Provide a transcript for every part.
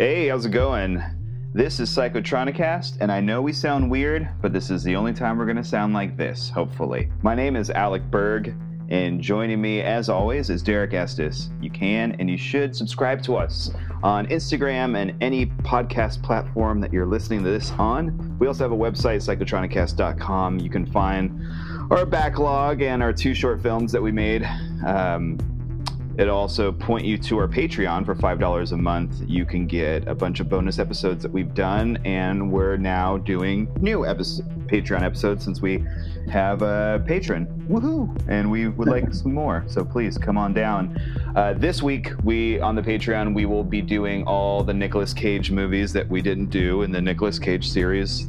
Hey, how's it going? This is Psychotronicast, and I know we sound weird, but this is the only time we're going to sound like this, hopefully. My name is Alec Berg, and joining me, as always, is Derek Estes. You can and you should subscribe to us on Instagram and any podcast platform that you're listening to this on. We also have a website, psychotronicast.com. You can find our backlog and our two short films that we made. Um, It'll also point you to our Patreon for $5 a month. You can get a bunch of bonus episodes that we've done, and we're now doing new episode, Patreon episodes since we have a patron. Woohoo! And we would like some more, so please come on down. Uh, this week, we on the Patreon, we will be doing all the Nicolas Cage movies that we didn't do in the Nicolas Cage series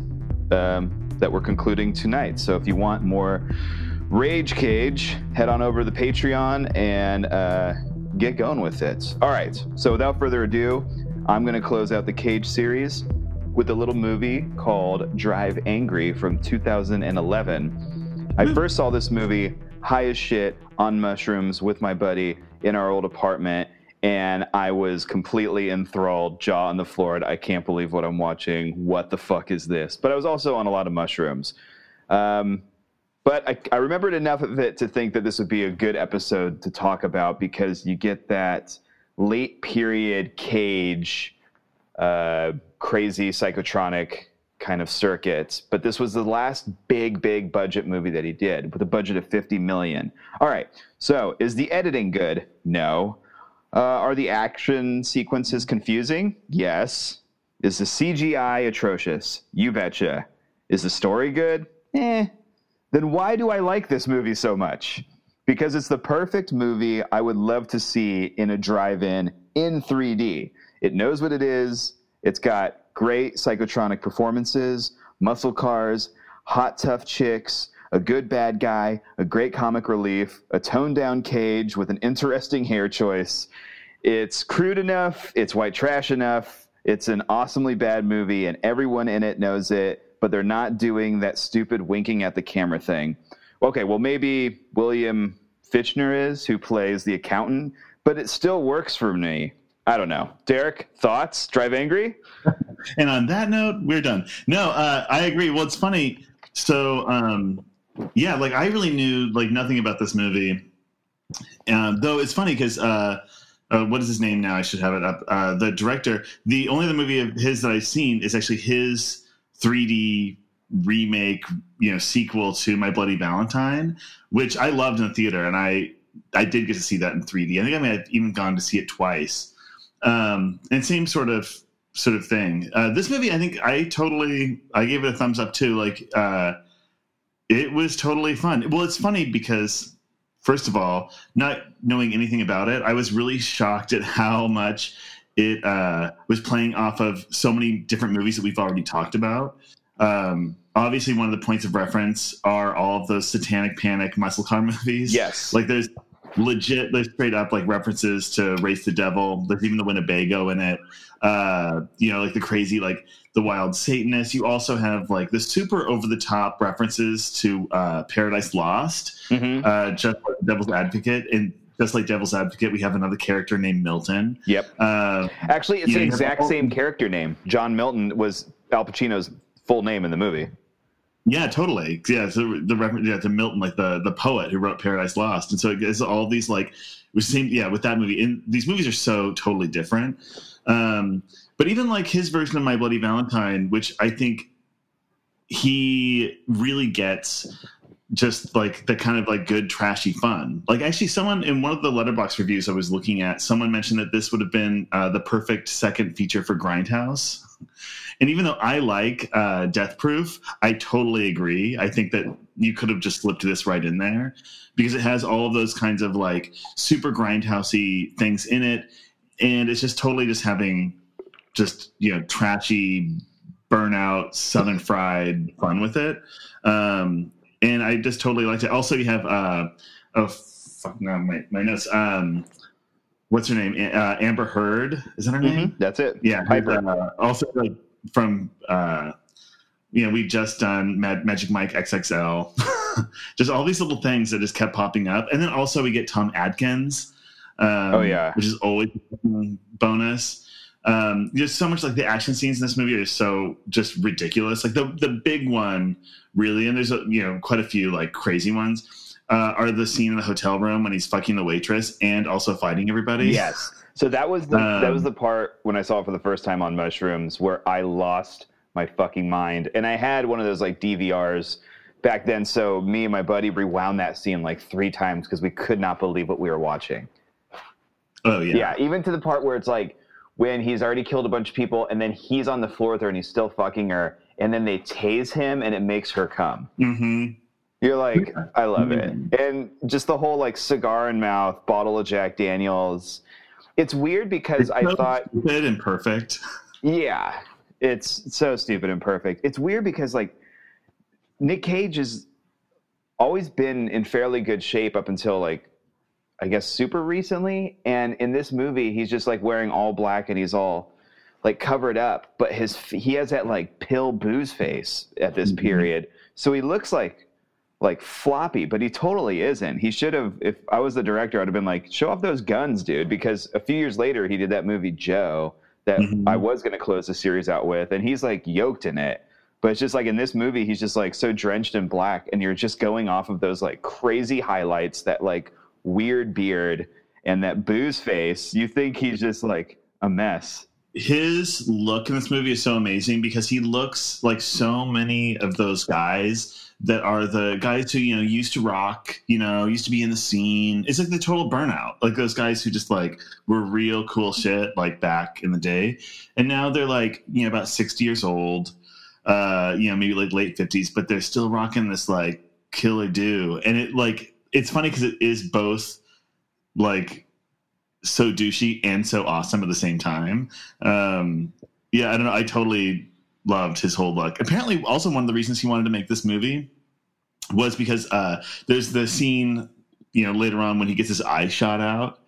um, that we're concluding tonight. So if you want more Rage Cage, head on over to the Patreon and uh, get going with it. All right, so without further ado, I'm going to close out the Cage series with a little movie called Drive Angry from 2011. I first saw this movie high as shit on mushrooms with my buddy in our old apartment, and I was completely enthralled, jaw on the floor. I can't believe what I'm watching. What the fuck is this? But I was also on a lot of mushrooms. Um, but I, I remembered enough of it to think that this would be a good episode to talk about because you get that late period cage, uh, crazy psychotronic kind of circuit. But this was the last big, big budget movie that he did with a budget of 50 million. All right. So is the editing good? No. Uh, are the action sequences confusing? Yes. Is the CGI atrocious? You betcha. Is the story good? Eh, then why do I like this movie so much? Because it's the perfect movie I would love to see in a drive in in 3D. It knows what it is, it's got great psychotronic performances, muscle cars, hot, tough chicks, a good bad guy, a great comic relief, a toned down cage with an interesting hair choice. It's crude enough, it's white trash enough, it's an awesomely bad movie, and everyone in it knows it but they're not doing that stupid winking at the camera thing. Okay, well, maybe William Fichtner is, who plays the accountant, but it still works for me. I don't know. Derek, thoughts? Drive Angry? and on that note, we're done. No, uh, I agree. Well, it's funny. So, um, yeah, like I really knew like nothing about this movie. Uh, though it's funny because uh, uh, what is his name now? I should have it up. Uh, the director. The only other movie of his that I've seen is actually his 3D remake, you know, sequel to My Bloody Valentine, which I loved in the theater, and I I did get to see that in 3D. I think I may have even gone to see it twice. Um, and same sort of sort of thing. Uh, this movie, I think I totally I gave it a thumbs up too. Like uh, it was totally fun. Well, it's funny because first of all, not knowing anything about it, I was really shocked at how much it uh, was playing off of so many different movies that we've already talked about. Um, obviously, one of the points of reference are all of those Satanic Panic muscle car movies. Yes, like there's legit, there's straight up like references to Race the Devil. There's even the Winnebago in it. Uh, you know, like the crazy, like the Wild Satanist. You also have like the super over the top references to uh, Paradise Lost, mm-hmm. uh, just like the Devil's Advocate, and just like Devil's Advocate, we have another character named Milton. Yep. Uh, Actually, it's the exact same character name. John Milton was Al Pacino's full name in the movie. Yeah, totally. Yeah, so the reference yeah, to Milton, like the the poet who wrote Paradise Lost, and so it's all these like we same yeah with that movie. And these movies are so totally different. Um, but even like his version of My Bloody Valentine, which I think he really gets just like the kind of like good trashy fun. Like actually, someone in one of the Letterboxd reviews I was looking at, someone mentioned that this would have been uh, the perfect second feature for Grindhouse. And even though I like uh, Death Proof, I totally agree. I think that you could have just slipped this right in there because it has all of those kinds of like super grindhousey things in it, and it's just totally just having just you know trashy burnout southern fried fun with it um and I just totally liked it. Also, you have uh, oh fuck no, my my notes. Um, what's her name? Uh, Amber Heard is that her mm-hmm. name? That's it. Yeah, Uh, also like from uh, you know we've just done Mad- Magic Mike XXL. just all these little things that just kept popping up, and then also we get Tom Atkins. Um, oh yeah, which is always bonus. Um, there's so much like the action scenes in this movie are so just ridiculous. Like the the big one, really, and there's a, you know quite a few like crazy ones. Uh, are the scene in the hotel room when he's fucking the waitress and also fighting everybody? Yes. So that was the um, that was Um, the part when I saw it for the first time on mushrooms where I lost my fucking mind. And I had one of those like DVRs back then, so me and my buddy rewound that scene like three times because we could not believe what we were watching. Oh yeah. Yeah, even to the part where it's like when he's already killed a bunch of people and then he's on the floor with her and he's still fucking her, and then they tase him and it makes her come. hmm You're like, I love it. Mhm. And just the whole like cigar in mouth, bottle of Jack Daniels. It's weird because I thought stupid and perfect. Yeah, it's so stupid and perfect. It's weird because like Nick Cage has always been in fairly good shape up until like I guess super recently, and in this movie he's just like wearing all black and he's all like covered up, but his he has that like pill booze face at this Mhm. period, so he looks like like floppy, but he totally isn't. He should have. If I was the director, I'd have been like, show off those guns, dude, because a few years later he did that movie Joe that Mhm. I was going to close the series out with, and he's like yoked in it. But it's just like in this movie, he's just like so drenched in black, and you're just going off of those like crazy highlights, that like weird beard and that booze face. You think he's just like a mess. His look in this movie is so amazing because he looks like so many of those guys that are the guys who you know used to rock, you know, used to be in the scene. It's like the total burnout, like those guys who just like were real cool shit like back in the day, and now they're like you know about sixty years old, uh, you know maybe like late fifties, but they're still rocking this like killer do, and it like it's funny because it is both like so douchey and so awesome at the same time. Um, yeah, I don't know. I totally loved his whole look. Apparently, also one of the reasons he wanted to make this movie was because uh, there's the scene, you know, later on when he gets his eye shot out,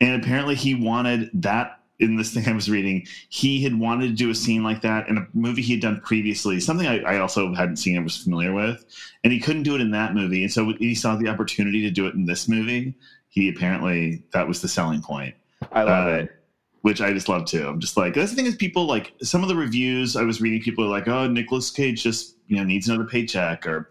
and apparently he wanted that. In this thing I was reading, he had wanted to do a scene like that in a movie he had done previously, something I, I also hadn't seen and was familiar with, and he couldn't do it in that movie. And so he saw the opportunity to do it in this movie, he apparently that was the selling point I love Uh, it. which I just love too. I'm just like that's the thing is people like some of the reviews I was reading people are like, oh, Nicolas Cage just you know needs another paycheck or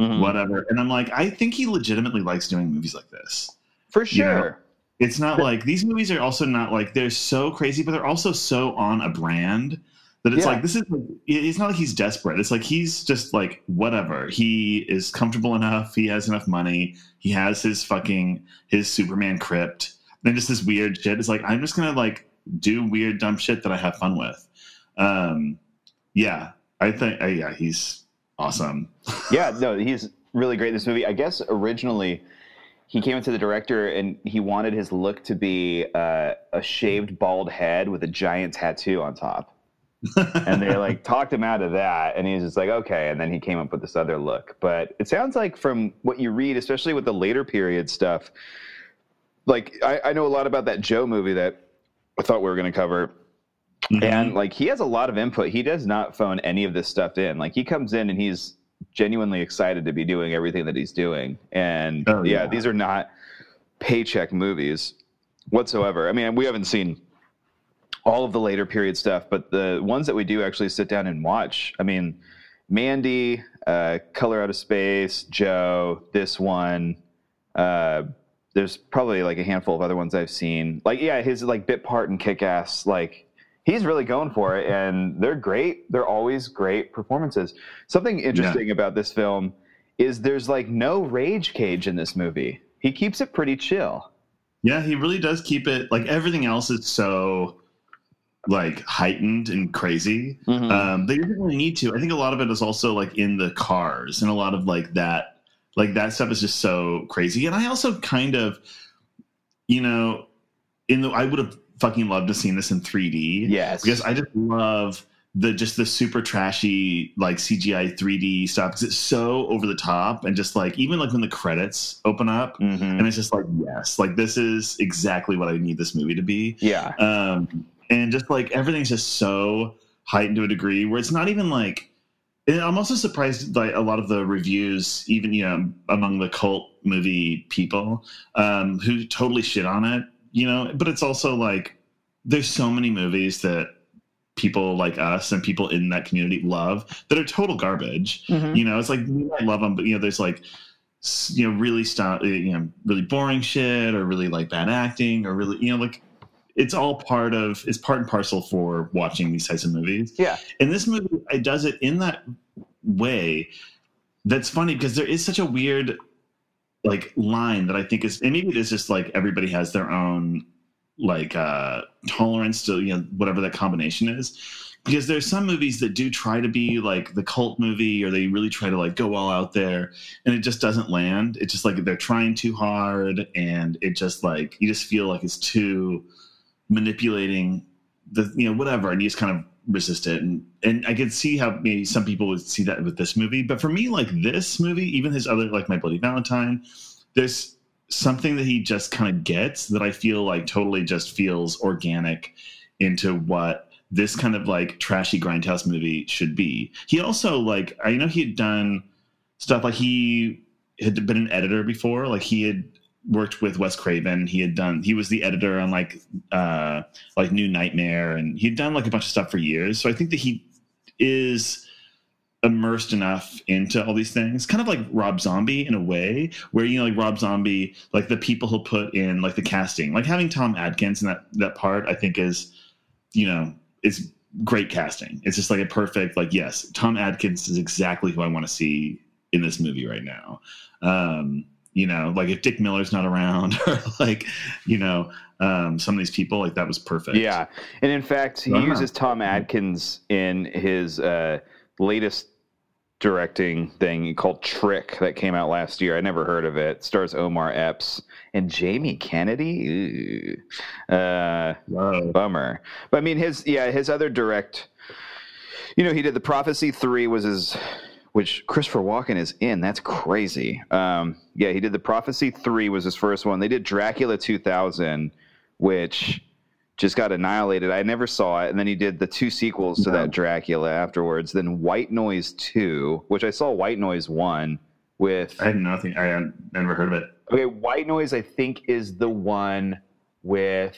Mhm. whatever, and I'm like, I think he legitimately likes doing movies like this. For you know, sure. It's not like these movies are also not like they're so crazy, but they're also so on a brand that it's Yeah. like this is. It's not like he's desperate. It's like he's just like whatever. He is comfortable enough. He has enough money. He has his fucking his Superman crypt. Then just this weird shit. It's like I'm just gonna like do weird dumb shit that I have fun with. Um, yeah, I think uh, yeah, he's awesome. yeah, no, he's really great in this movie. I guess originally he came into the director and he wanted his look to be uh, a shaved bald head with a giant tattoo on top. And they like talked him out of that, and he's just like, okay. And then he came up with this other look. But it sounds like from what you read, especially with the later period stuff, like I, I know a lot about that Joe movie that I thought we were going to cover Mm-hmm. and like he has a lot of input he does not phone any of this stuff in like he comes in and he's genuinely excited to be doing everything that he's doing and Oh, yeah. yeah. these are not paycheck movies whatsoever i mean we haven't seen all of the later period stuff but the ones that we do actually sit down and watch i mean mandy uh, color out of space joe this one uh, there's probably like a handful of other ones i've seen like yeah his like bit part and kick ass like he's really going for it and they're great they're always great performances something interesting about this film is there's like no rage cage in this movie he keeps it pretty chill Yeah, he really does keep it like everything else is so like heightened and crazy. Um, they didn't really need to. I think a lot of it is also like in the cars and a lot of like that like that stuff is just so crazy. And I also kind of, you know, in the I would have fucking loved to seen this in 3D. yes. Because I just love the just the super trashy like CGI 3D stuff. Because it's so over the top and just like even like when the credits open up Mhm. and it's just like yes like this is exactly what i need this movie to be. Yeah. Um and just like everything's just so heightened to a degree where it's not even like i'm also surprised by a lot of the reviews even you know among the cult movie people um who totally shit on it you know but it's also like there's so many movies that people like us and people in that community love that are total garbage. Mhm. You know, it's like I love them, but you know, there's like you know really stop you know really boring shit or really like bad acting or really you know like it's all part of it's part and parcel for watching these types of movies. Yeah. And this movie it does it in that way that's funny because there is such a weird like line that I think is and maybe it is just like everybody has their own like uh tolerance to you know whatever that combination is. Because there's some movies that do try to be like the cult movie or they really try to like go all out there and it just doesn't land. It's just like they're trying too hard and it just like you just feel like it's too manipulating the you know whatever and you just kind of resist it. And and i could see how maybe some people would see that with this movie. But for me like this movie even his other like my bloody valentine there's something that he just kind of gets that i feel like totally just feels organic into what this kind of like trashy grindhouse movie should be. He also like i know he had done stuff like he had been an editor before. Like he had worked with Wes Craven. He had done he was the editor on like uh like New Nightmare and he'd done like a bunch of stuff for years. So I think that he is immersed enough into all these things. Kind of like Rob Zombie in a way, where you know like Rob Zombie, like the people he'll put in like the casting. Like having Tom Atkins in that that part, I think is you know, is great casting. It's just like a perfect like yes, Tom Atkins is exactly who I want to see in this movie right now. Um you know, like if Dick Miller's not around, or like, you know, um, some of these people, like that was perfect. Yeah, and in fact, he Uh-huh. uses Tom Atkins in his uh, latest directing thing called Trick that came out last year. I never heard of it. It stars Omar Epps and Jamie Kennedy. Ooh. Uh, Whoa. bummer. But I mean, his yeah, his other direct. You know, he did the Prophecy Three was his, which Christopher Walken is in. That's crazy. Um, yeah, he did the Prophecy Three was his first one. They did Dracula 2000, which just got annihilated. I never saw it, and then he did the two sequels to No. that Dracula afterwards. Then White Noise Two, which I saw White Noise One with. I had nothing. I had never heard of it. Okay, White Noise, I think, is the one with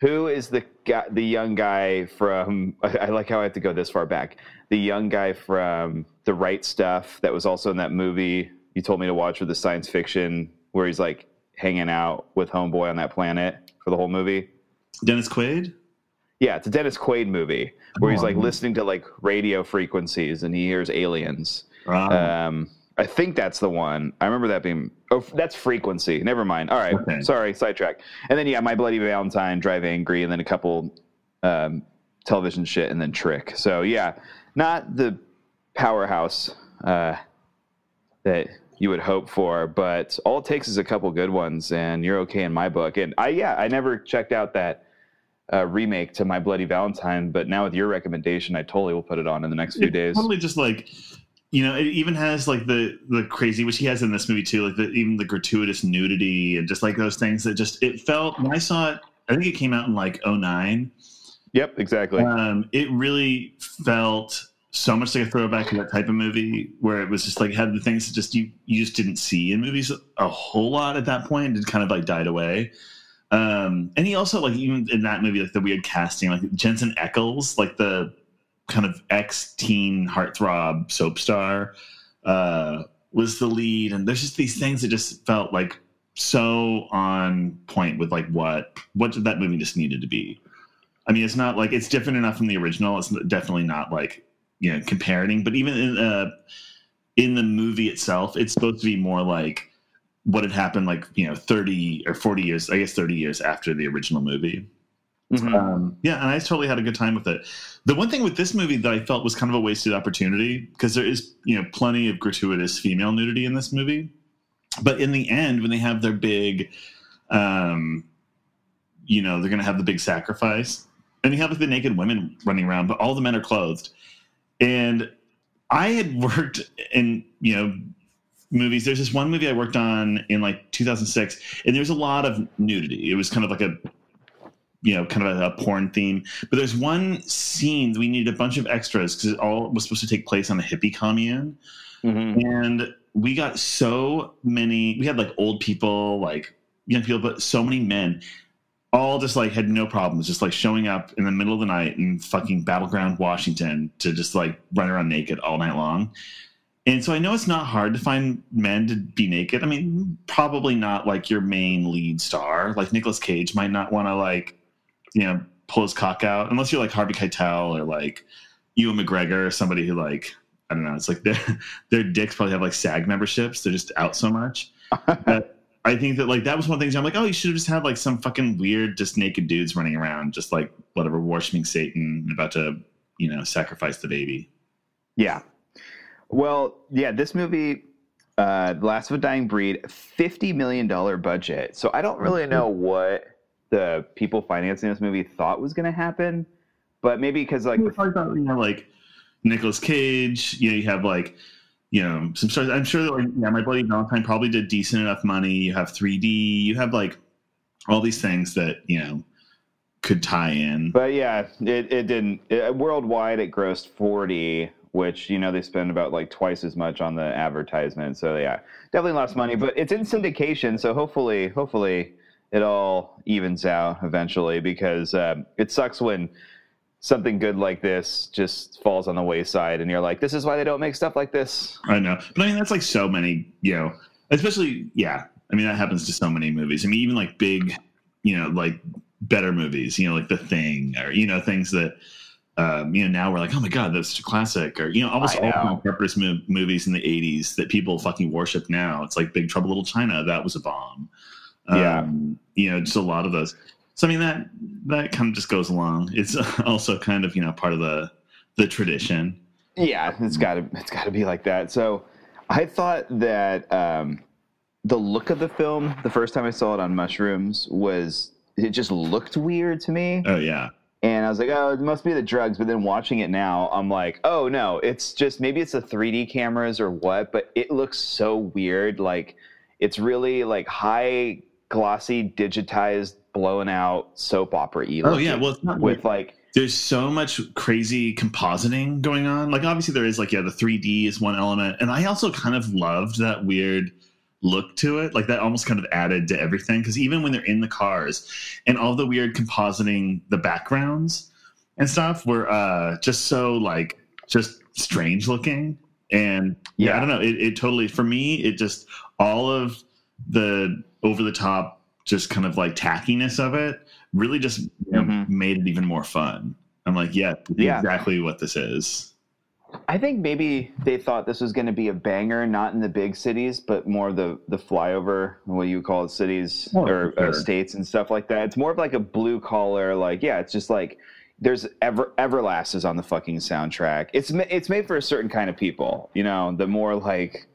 who is the guy, the young guy from? I, I like how I have to go this far back. The young guy from The Right Stuff that was also in that movie you told me to watch with the science fiction where he's like hanging out with Homeboy on that planet for the whole movie. Dennis Quaid. Yeah, it's a Dennis Quaid movie where he's like Oh. listening to like radio frequencies and he hears aliens. Wow. Um, I think that's the one. I remember that being. Oh, that's frequency. Never mind. All right. Okay. Sorry, sidetrack. And then yeah, my bloody Valentine, Drive Angry, and then a couple um, television shit, and then Trick. So yeah, not the powerhouse uh, that you would hope for, but all it takes is a couple good ones, and you're okay in my book. And I yeah, I never checked out that. Uh, remake to My Bloody Valentine, but now with your recommendation, I totally will put it on in the next few It's days. Totally just like, you know, it even has like the the crazy, which he has in this movie too, like the even the gratuitous nudity and just like those things that just it felt when I saw it. I think it came out in like 09. Yep, exactly. Um, it really felt so much like a throwback to that type of movie where it was just like had the things that just you you just didn't see in movies a whole lot at that point. It kind of like died away. Um, and he also like even in that movie like the weird casting like Jensen Ackles like the kind of ex teen heartthrob soap star uh, was the lead, and there's just these things that just felt like so on point with like what what did that movie just needed to be. I mean, it's not like it's different enough from the original. It's definitely not like you know comparing, but even in uh, in the movie itself, it's supposed to be more like what had happened like you know 30 or 40 years i guess 30 years after the original movie Mhm. um, yeah and i totally had a good time with it. The one thing with this movie that i felt was kind of a wasted opportunity because there is you know plenty of gratuitous female nudity in this movie. But in the end when they have their big um, you know they're gonna have the big sacrifice and you have like the naked women running around but all the men are clothed. And i had worked in you know movies. There's this one movie i worked on in like 2006 and there's a lot of nudity. It was kind of like a you know kind of a, a porn theme but there's one scene we needed a bunch of extras because it all was supposed to take place on a hippie commune Mhm. and we got so many we had like old people like young people but so many men all just like had no problems, just like showing up in the middle of the night in fucking Battle Ground Washington to just like run around naked all night long. And so I know it's not hard to find men to be naked. I mean, probably not like your main lead star. Like Nicolas Cage might not want to like, you know, pull his cock out unless you're like Harvey Keitel or like Ewan McGregor or somebody who like I don't know. It's like their their dicks probably have like SAG memberships. They're just out so much. but I think that like that was one of the things I'm like, oh, you should have just had like some fucking weird, just naked dudes running around, just like whatever, worshiping Satan, about to you know sacrifice the baby. Yeah. Well, yeah, this movie, uh, Last of a Dying Breed, fifty million dollar budget. So I don't really know what the people financing this movie thought was going to happen, but maybe because like about you know like Nicolas Cage, you know, you have like you know, some stars. I'm sure that like yeah, my bloody Valentine probably did decent enough money. You have 3D, you have like all these things that you know could tie in. But yeah, it it didn't. It, worldwide, it grossed 40, which you know they spend about like twice as much on the advertisement. So yeah, definitely lost money. But it's in syndication, so hopefully, hopefully it all evens out eventually because um, it sucks when something good like this just falls on the wayside and you're like this is why they don't make stuff like this. I know. But i mean that's like so many you know especially yeah i mean that happens to so many movies. I mean even like big you know like better movies you know like the thing or you know things that um, you know now we're like oh my god that's a classic. Or you know almost all mo- movies in the 80s that people fucking worship now it's like big trouble little china that was a bomb yeah um, you know just a lot of those so I mean that that kind of just goes along. It's also kind of you know part of the the tradition. Yeah, it's got to it's got to be like that. So I thought that um, the look of the film the first time I saw it on mushrooms was it just looked weird to me. Oh yeah. And I was like, oh, it must be the drugs. But then watching it now, I'm like, oh no, it's just maybe it's the 3D cameras or what, but it looks so weird. Like it's really like high glossy digitized blown out soap opera Oh yeah, well, it's not with weird. like there's so much crazy compositing going on. Like obviously there is like yeah, the 3D is one element, and I also kind of loved that weird look to it. Like that almost kind of added to everything because even when they're in the cars and all the weird compositing the backgrounds and stuff were uh just so like just strange looking and yeah, yeah. i don't know it, it totally for me it just all of the over the top just kind of like tackiness of it really just you know, mm-hmm. made it even more fun. I'm like, yeah, yeah, exactly what this is. I think maybe they thought this was going to be a banger, not in the big cities, but more the the flyover, what you call it, cities oh, or sure. uh, states and stuff like that. It's more of like a blue collar, like yeah, it's just like there's ever Everlast is on the fucking soundtrack. It's it's made for a certain kind of people, you know, the more like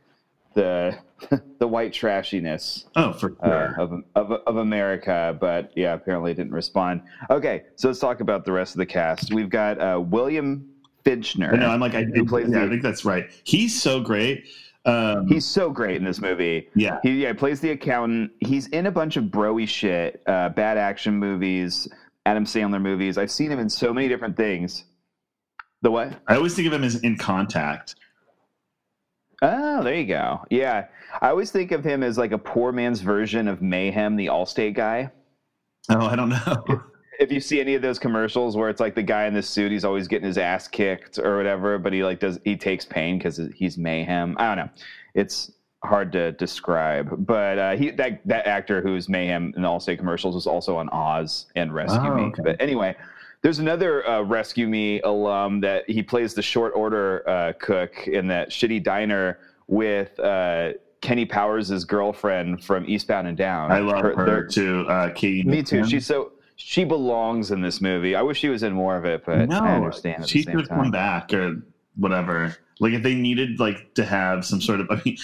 the the white trashiness. Oh, for uh, sure. Uh, of, of, of America, but yeah, apparently didn't respond. Okay, so let's talk about the rest of the cast. We've got uh, William Fichtner. No, I'm like I, plays yeah, the, I think that's right. He's so great. Um, he's so great in this movie. Yeah, he yeah plays the accountant. He's in a bunch of broy shit, uh, bad action movies, Adam Sandler movies. I've seen him in so many different things. The what? I always think of him as in Contact. Oh, there you go. Yeah. I always think of him as like a poor man's version of Mayhem, the Allstate guy. Oh, I don't know. if you see any of those commercials where it's like the guy in the suit, he's always getting his ass kicked or whatever, but he like does he takes pain because he's mayhem. I don't know. It's hard to describe, but uh, he that that actor who's mayhem in the Allstate commercials was also on Oz and Rescue oh, Me. Okay. But anyway, there's another uh, Rescue Me alum that he plays the short order uh, cook in that shitty diner with uh, Kenny Powers' girlfriend from Eastbound and Down. I love her, her too, uh, Katie. Me too. She's so she belongs in this movie. I wish she was in more of it, but no, I understand. she should come back or whatever. Like if they needed like to have some sort of, I mean,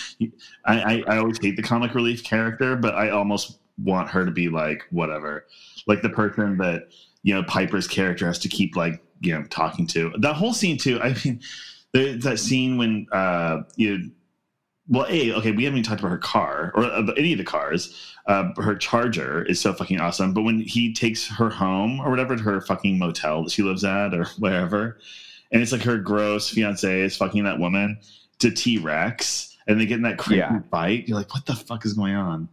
I, I, I always hate the comic relief character, but I almost want her to be like whatever, like the person that you know Piper's character has to keep like you know talking to. That whole scene too. I mean, that scene when uh you. Well, a okay, we haven't even talked about her car or uh, any of the cars. Uh, her Charger is so fucking awesome. But when he takes her home or whatever to her fucking motel that she lives at or wherever, and it's like her gross fiance is fucking that woman to T Rex, and they get in that crazy yeah. fight. You're like, what the fuck is going on?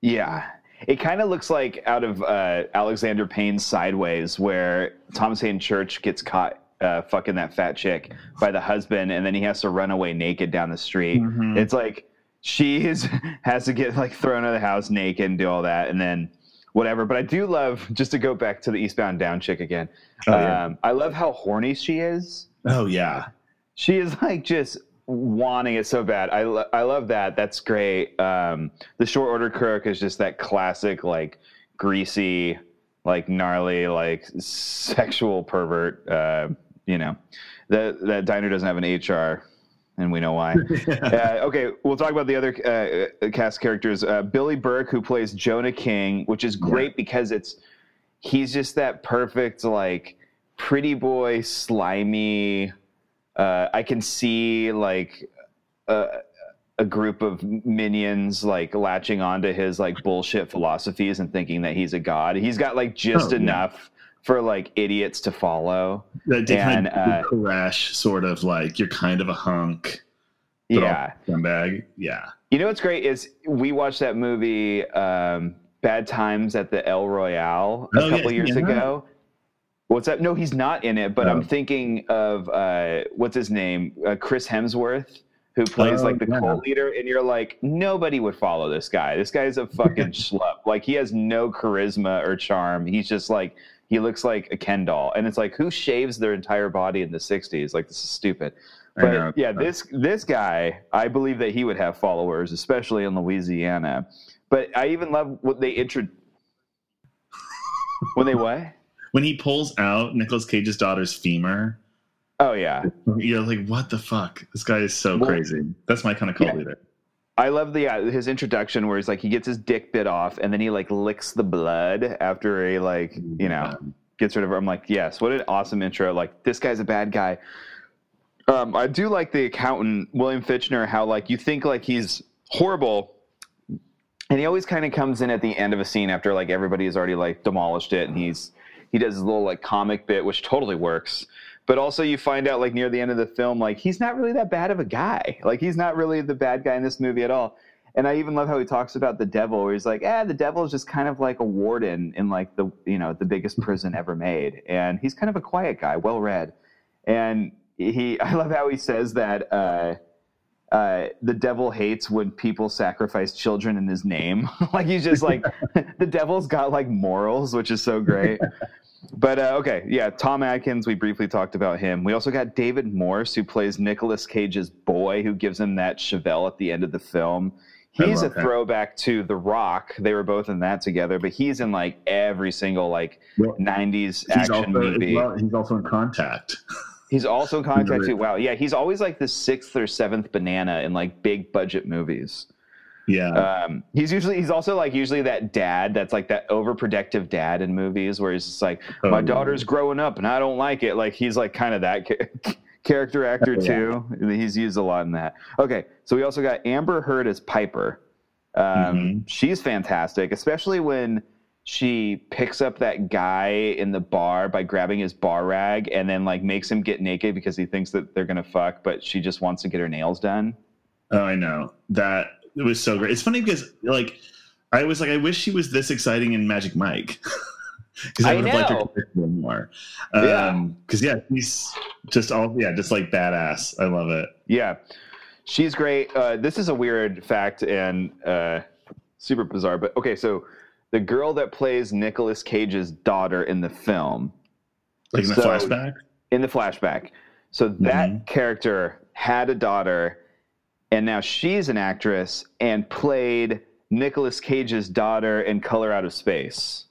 Yeah, it kind of looks like out of uh, Alexander Payne's Sideways, where Thomas Haden Church gets caught uh, fucking that fat chick by the husband, and then he has to run away naked down the street. Mhm. It's like she is, has to get like thrown out of the house naked and do all that, and then whatever. But I do love just to go back to the Eastbound Down chick again. Oh, yeah. um, I love how horny she is. oh yeah. She is like just wanting it so bad. I, lo- I love that. That's great. Um, the short order crook is just that classic, like greasy, like gnarly, like sexual pervert. Uh, you know, that that diner doesn't have an HR, and we know why. uh, okay, we'll talk about the other uh, cast characters. Uh, Billy Burke, who plays Jonah King, which is great because it's he's just that perfect, like pretty boy, slimy. Uh, I can see like a, a group of minions like latching onto his like bullshit philosophies and thinking that he's a god. He's got like just Oh, yeah. enough for like idiots to follow. That And, uh, Koresh sort of like you're kind of a hunk. Yeah. scumbag. Yeah. You know what's great is we watched that movie um, Bad Times at the El Royale a Oh, couple he years that? ago. What's that? No, he's not in it. But. I'm thinking of uh, what's his name, uh, Chris Hemsworth, who plays Oh, like the yeah. cult leader, and you're like, nobody would follow this guy. This guy's a fucking schlup. Like he has no charisma or charm. He's just like he looks like a Ken doll, and it's like who shaves their entire body in the '60s? Like this is stupid. But yeah, this this guy, I believe that he would have followers, especially in Louisiana. But I even love what they intro. when they what? When he pulls out Nicolas Cage's daughter's femur, Oh yeah, you're like, what the fuck? This guy is so Well- crazy. That's my kind of cult Yeah. leader. I love the uh, his introduction where he's like he gets his dick bit off and then he like licks the blood after he like you know gets rid of her. I'm like, yes, what an awesome intro. Like this guy's a bad guy. Um, I do like the accountant William Fichtner. How like you think like he's horrible, and he always kind of comes in at the end of a scene after like everybody has already like demolished it, and he's he does his little like comic bit, which totally works. But also, you find out like near the end of the film, like he's not really that bad of a guy. Like he's not really the bad guy in this movie at all. And I even love how he talks about the devil, where he's like, "Ah, the devil is just kind of like a warden in like the you know the biggest prison ever made, and he's kind of a quiet guy, well read." And he, I love how he says that uh, uh, the devil hates when people sacrifice children in his name. like he's just like the devil's got like morals, which is so great. But uh, okay, yeah, Tom Atkins. We briefly talked about him. We also got David Morse, who plays Nicolas Cage's boy, who gives him that Chevelle at the end of the film. He's a that. throwback to The Rock. They were both in that together, but he's in like every single like Well, '90s action also, movie. well, he's also in Contact. He's also in Contact too. Wow, yeah, he's always like the sixth or seventh banana in like big budget movies. Yeah. Um, he's usually he's also like usually that dad that's like that overprotective dad in movies where he's just like Oh, my yeah. daughter's growing up and I don't like it. Like he's like kind of that ca- character actor Oh, yeah. too. He's used a lot in that. Okay, so we also got Amber Heard as Piper. Um, Mhm. She's fantastic, especially when she picks up that guy in the bar by grabbing his bar rag and then like makes him get naked because he thinks that they're gonna fuck, but she just wants to get her nails done. Oh, I know that it was so great. It's funny because like I was like, I wish she was this exciting in Magic Mike because I, I would have liked her know. character more. Yeah. Um, because yeah, he's just all yeah, just like badass. I love it. Yeah, she's great. Uh, this is a weird fact and uh, super bizarre, but okay. So the girl that plays Nicolas Cage's daughter in the film, Like in the So- flashback. in the flashback, so that Mhm. character had a daughter, and now she's an actress and played Nicolas Cage's daughter in Color Out of Space.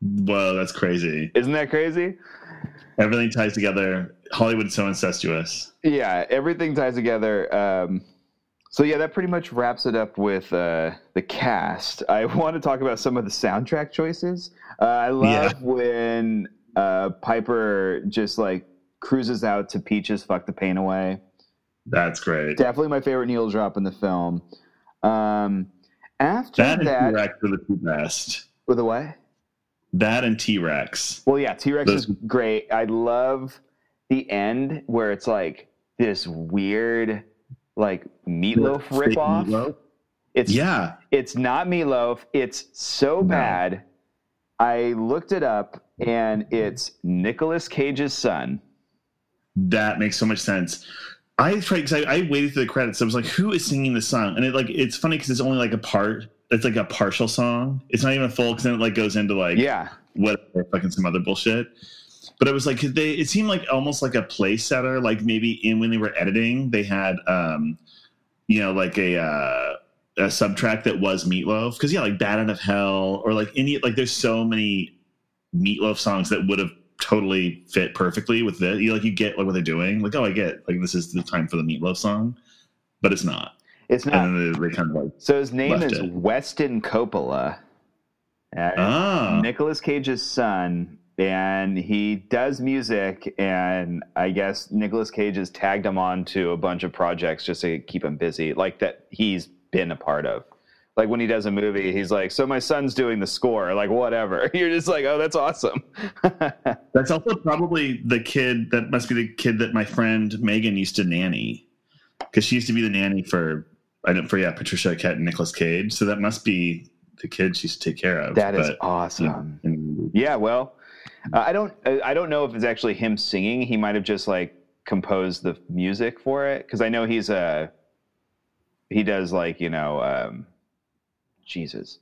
Whoa, that's crazy. Isn't that crazy? Everything ties together. Hollywood's so incestuous. Yeah, everything ties together. Um, so yeah, that pretty much wraps it up with uh, the cast. I want to talk about some of the soundtrack choices. Uh, I love Yeah. when uh, Piper just like cruises out to Peaches "Fuck the Pain Away." That's great. Definitely my favorite needle drop in the film. Um, after That that, T Rex are the two best. with the way. That and T Rex. Well, yeah, T Rex is great. I love the end where it's like this weird, like meatloaf ripoff. It's Yeah, it's not Meatloaf. It's so No. bad. I looked it up, and it's Nicolas Cage's son. that makes so much sense. I tried because I, I waited for the credits. I was like, "Who is singing the song?" And it like it's funny because it's only like a part. It's like a partial song. It's not even full because then it like goes into like Yeah, whatever fucking some other bullshit. But it was like they it seemed like almost like a place setter. Like maybe in when they were editing, they had um you know like a uh a subtrack that was Meatloaf because yeah, like Bat Out of Hell or like any like there's so many Meatloaf songs that would have totally fit perfectly with this. You like you get like what they're doing. Like oh, I get like this is the time for the Meatloaf song, but it's not. it's not. They, they kind of like So his name is it. Weston Coppola. Uh, ah Nicolas Cage's son, and he does music. And I guess Nicolas Cage has tagged him on to a bunch of projects just to keep him busy, like that he's been a part of. Like when he does a movie, he's like, "So my son's doing the score." Like whatever. You're just like, "Oh, that's awesome." That's also probably the kid that must be the kid that my friend Megan used to nanny because she used to be the nanny for I don't for yeah Patricia Arquette and Nicolas Cage. So that must be the kid she used to take care of. that is But, awesome. and- Yeah, well, uh, I don't I I don't know if it's actually him singing. He might have just like composed the music for it because I know he's a he does like you know um, Jesus,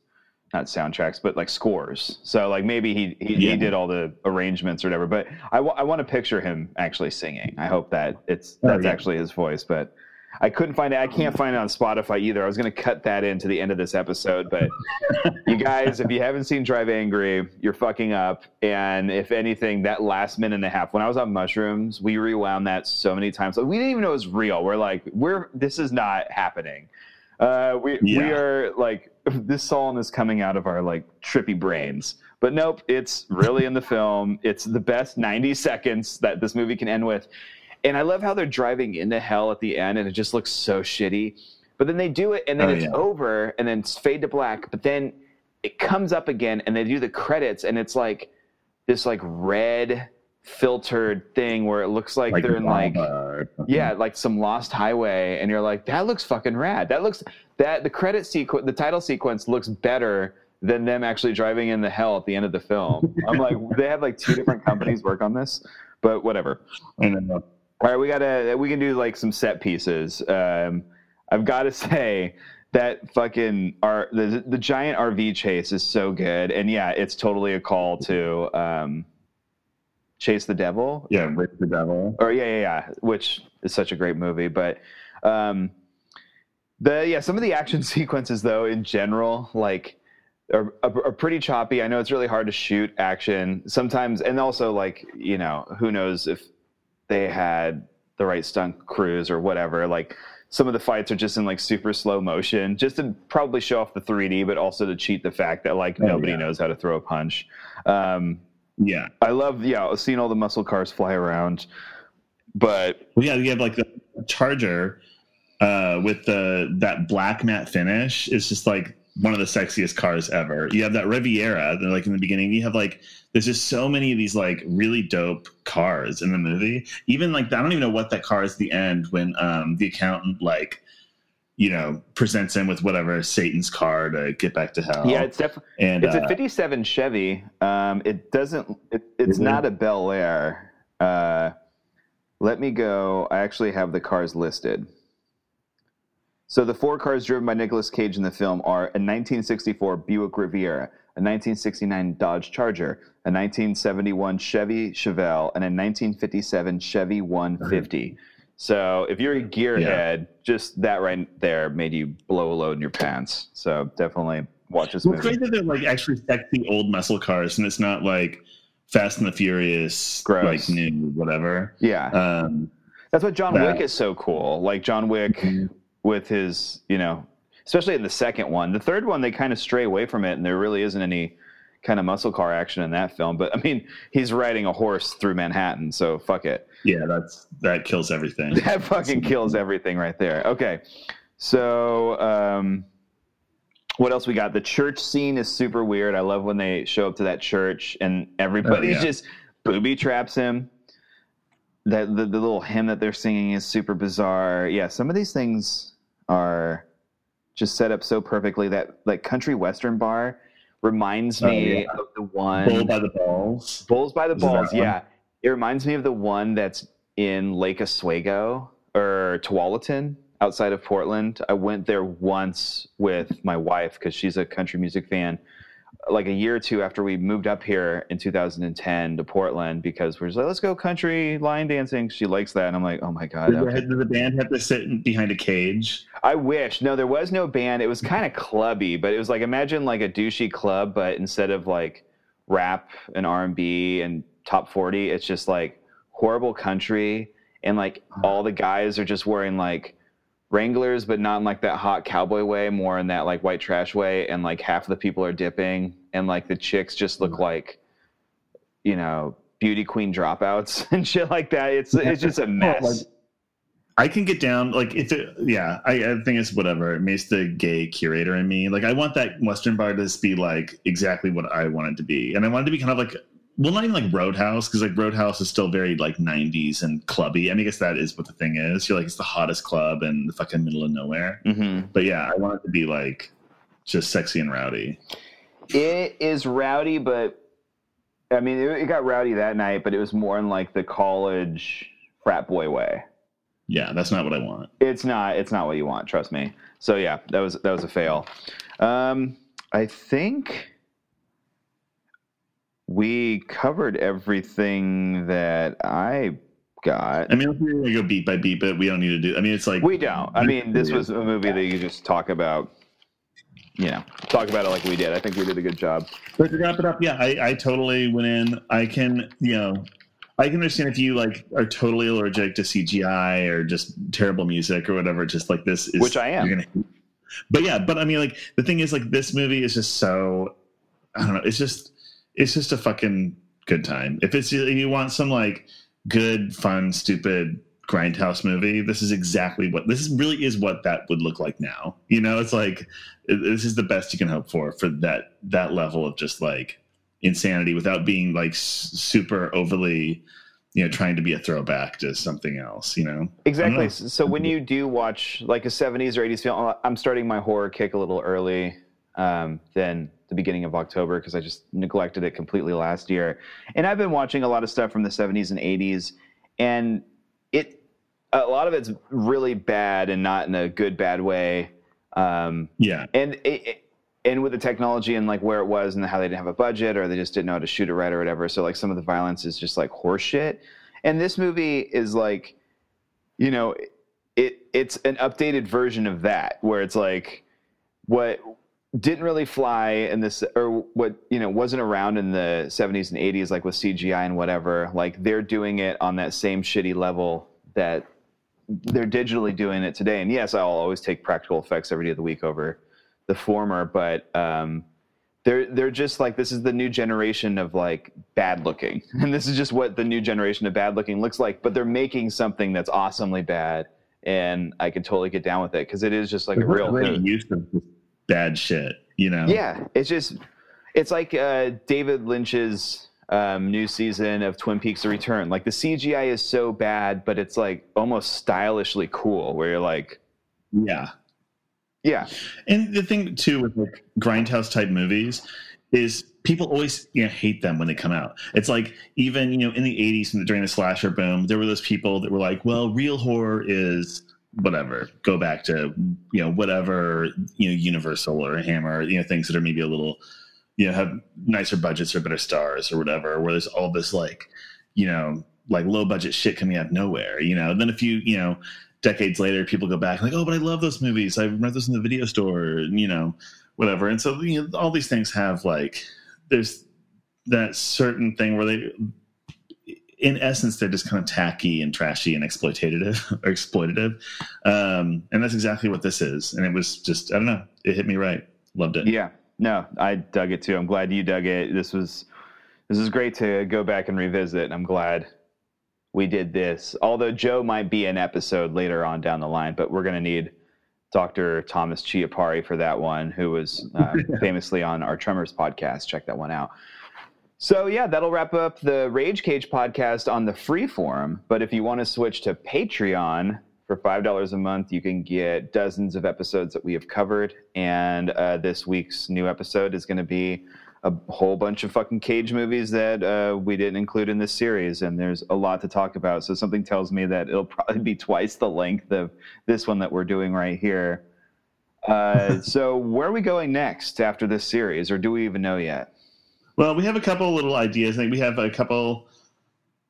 not soundtracks, but like scores. So like maybe he he, Yeah. he did all the arrangements or whatever. But I want to picture him actually singing. I hope that it's Oh, that's yeah. actually his voice, but. I couldn't find it. I can't find it on Spotify either. I was going to cut that into the end of this episode, but you guys, if you haven't seen Drive Angry, you're fucking up. And if anything, that last minute and a half, when I was on mushrooms, we rewound that so many times. We didn't even know it was real. We're like, we're this is not happening. Uh, we we are like this song is coming out of our like trippy brains. But nope, it's really in the film. It's the best 90 seconds that this movie can end with. And I love how they're driving into hell at the end and it just looks so shitty. But then they do it and then Oh, it's yeah. over and then it's fade to black. But then it comes up again and they do the credits and it's like this like red filtered thing where it looks like, they're in like lava or something. yeah like some lost highway and you're like that looks fucking rad that looks that the credit sequence the title sequence looks better than them actually driving in the hell at the end of the film i'm like they have like two different companies work on this but whatever And then, uh, all right, we gotta we can do like some set pieces. Um, I've got to say that fucking our the the giant RV chase is so good, and yeah, it's totally a call to um, chase the devil. yeah, Rick the Devil. Or yeah, yeah, yeah, which is such a great movie. But um, the yeah, some of the action sequences though, in general, like. Are, are pretty choppy. I know it's really hard to shoot action sometimes, and also like you know, who knows if they had the right stunt crews or whatever. Like some of the fights are just in like super slow motion, just to probably show off the 3D, but also to cheat the fact that like Oh, nobody yeah. knows how to throw a punch. Um, Yeah, I love yeah, seeing all the muscle cars fly around, but well, yeah, you have like the Charger uh, with the that black matte finish. It's just like one of the sexiest cars ever. You have that Riviera, like in the beginning. You have like there's just so many of these like really dope cars in the movie. Even like I don't even know what that car is at the end when um, the accountant like you know presents him with whatever Satan's car to get back to hell. yeah, it's definitely and it's uh, a 57 Chevy. Um, it doesn't. It, it's it? not a Bel Air. Uh, let me go. I actually have the cars listed. So the four cars driven by Nicolas Cage in the film are a 1964 Buick Riviera, a 1969 Dodge Charger, a 1971 Chevy Chevelle, and a 1957 Chevy 150. So if you're a gearhead, just that right there made you blow a load in your pants. So definitely watch this Well, it's movie. great that they're like actually sexy old muscle cars, and it's not like Fast and the Furious, Gross. like new whatever. Yeah. Um, That's what John that- Wick is so cool. Like John Wick with his, you know, especially in the second one. The third one, they kind of stray away from it, and there really isn't any kind of muscle car action in that film. But I mean, he's riding a horse through Manhattan, so fuck it. yeah, that's that kills everything. That fucking kills everything right there. Okay, so um, what else we got? The church scene is super weird. I love when they show up to that church and everybody Oh, yeah. just booby traps him. That the, the little hymn that they're singing is super bizarre. Yeah, some of these things are just set up so perfectly. That like country western bar reminds Oh, me yeah. of the one Bull by the balls. Bulls by the Is Balls. one? Yeah, it reminds me of the one that's in Lake Oswego or Tualatin outside of Portland. I went there once with my wife because she's a country music fan. Like a year or two after we moved up here in 2010 to Portland, because we're just like, let's go country line dancing. She likes that, and I'm like, oh my god. Did, okay. the, did the band have to sit behind a cage? I wish. No, there was no band. It was mm-hmm. kind of clubby, but it was like imagine like a douchey club, but instead of like rap and R and B and top forty, it's just like horrible country, and like uh-huh. all the guys are just wearing like Wranglers, but not in like that hot cowboy way, more in that like white trash way, and like half of the people are dipping, and like the chicks just look mm. like, you know, beauty queen dropouts and shit like that. It's it's just a mess. like- I can get down like if it yeah I, I think it's whatever. It makes the gay curator in me. Like I want that Western bar to just be like exactly what I want it to be. And I want it to be kind of like well not even like Roadhouse because like Roadhouse is still very like 90s and clubby I mean I guess that is what the thing is you're like it's the hottest club in the fucking middle of nowhere hmm but yeah I want it to be like just sexy and rowdy It is rowdy, but I mean, it, it got rowdy that night, but it was more in like the college frat boy way. yeah that's not what I want It's not. It's not what you want. Trust me. So yeah, that was that was a fail. Um, I think we covered everything that I got. I mean we're gonna go beat by beat but we don't need to do I mean it's like We don't. I mean, this was a movie that you just talk about. You know, talk about it like we did. I think we did a good job. But to wrap it up, yeah, I, I totally went in. I can, you know, I can understand if you like are totally allergic to CGI or just terrible music or whatever. Just like this is, Which I am. Gonna, but yeah, but I mean, like the thing is, like this movie is just so. I don't know. It's just, it's just a fucking good time. If it's you want some like good, fun, stupid grindhouse movie, this is exactly what this is. Really is what that would look like now. You know, it's like this is the best you can hope for for that that level of just like insanity without being like super overly you know trying to be a throwback to something else you know Exactly. know. So when you do watch like a 70s or 80s film, I'm starting my horror kick a little early um, than the beginning of October because I just neglected it completely last year. And I've been watching a lot of stuff from the 70s and 80s, and it a lot of it's really bad and not in a good bad way. Um, yeah and it, it- and with the technology and like where it was and how they didn't have a budget or they just didn't know how to shoot it right or whatever. So like some of the violence is just like horseshit. And this movie is like, you know, it it's an updated version of that where it's like what didn't really fly in this or what you know wasn't around in the 70s and 80s like with CGI and whatever like they're doing it on that same shitty level that they're digitally doing it today. And yes I'll always take practical effects every day of the week over the former but um they're they're just like this is the new generation of like bad looking. And this is just what the new generation of bad looking looks like but they're making something that's awesomely bad and I can totally get down with it because it is just like a real used to bad shit you know Yeah, it's just it's like uh, David Lynch's um, new season of Twin Peaks: The Return. Like the CGI is so bad, but it's like almost stylishly cool. Where you're like, yeah yeah, and the thing too with like grindhouse type movies is people always you know hate them when they come out it's like even you know in the 80s during the slasher boom there were those people that were like well real horror is whatever go back to you know whatever you know universal or hammer you know things that are maybe a little you know have nicer budgets or better stars or whatever where there's all this like you know like low budget shit coming out of nowhere you know? And then a few you know decades later people go back like oh but i love those movies. I read those in the video store you know whatever. And so you know all these things have like there's that certain thing where they in essence they're just kind of tacky and trashy and exploitative or exploitative um and that's exactly what this is and it was just i don't know it hit me right loved it yeah. No, I dug it too. I'm glad you dug it. This was this is great to go back and revisit. And I'm glad we did this. Although Joe might be an episode later on down the line, but we're gonna need Dr. Thomas Chiapari for that one, who was uh, famously on our Tremors podcast. Check that one out. So yeah, that'll wrap up the Rage Cage podcast on the free forum. But if you want to switch to Patreon For $5 a month, you can get dozens of episodes that we have covered. And uh, this week's new episode is going to be a whole bunch of fucking cage movies that uh, we didn't include in this series. And there's a lot to talk about. So something tells me that it'll probably be twice the length of this one that we're doing right here. Uh, so where are we going next after this series, or do we even know yet? Well, we have a couple little ideas. I think we have a couple.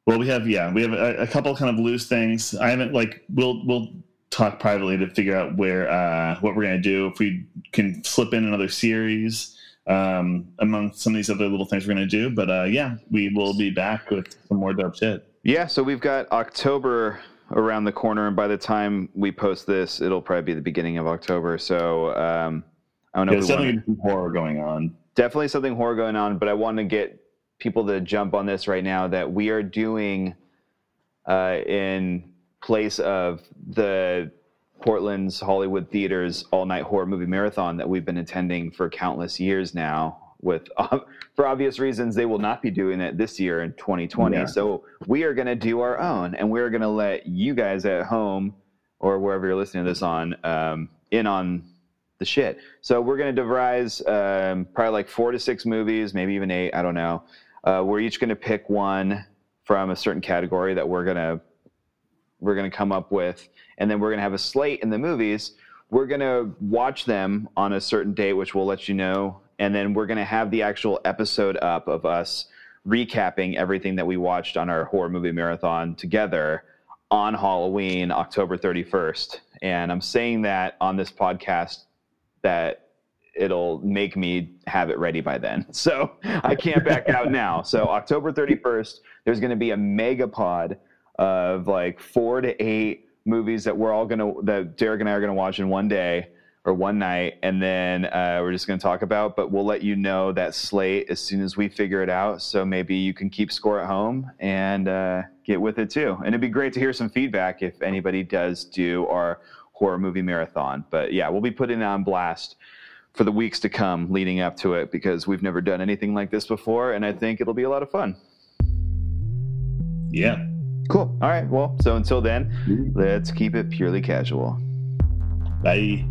Well, we have yeah, we have a, a couple kind of loose things. I haven't like we'll we'll talk privately to figure out where uh, what we're gonna do if we can slip in another series um, among some of these other little things we're gonna do. But uh, yeah, we will be back with some more dope shit. Yeah, so we've got October around the corner, and by the time we post this, it'll probably be the beginning of October. So um, I don't know. Yeah, if we something wanna- horror going on. Definitely something horror going on, but I want to get people to jump on this right now that we are doing uh, in place of the Portland's Hollywood Theaters all night horror movie marathon that we've been attending for countless years now. With for obvious reasons, they will not be doing it this year in 2020. Yeah. So we are going to do our own, and we're going to let you guys at home or wherever you're listening to this on um, in on the shit. So we're going to devise um, probably like four to six movies, maybe even eight. I don't know. Uh, we're each going to pick one from a certain category that we're going to we're going to come up with, and then we're going to have a slate in the movies. We're going to watch them on a certain date, which we'll let you know, and then we're going to have the actual episode up of us recapping everything that we watched on our horror movie marathon together on Halloween, October 31st. And I'm saying that on this podcast that it'll make me have it ready by then. So I can't back out now. So October 31st, there's going to be a mega pod of like four to eight movies that we're all going to, that Derek and I are going to watch in one day or one night. And then uh, we're just going to talk about, but we'll let you know that slate as soon as we figure it out. So maybe you can keep score at home and uh, get with it too. And it'd be great to hear some feedback if anybody does do our horror movie marathon. But yeah, we'll be putting it on blast for the weeks to come leading up to it because we've never done anything like this before. And I think it'll be a lot of fun. Yeah. Cool. All right. Well, so until then, mm-hmm. let's keep it purely casual. Bye.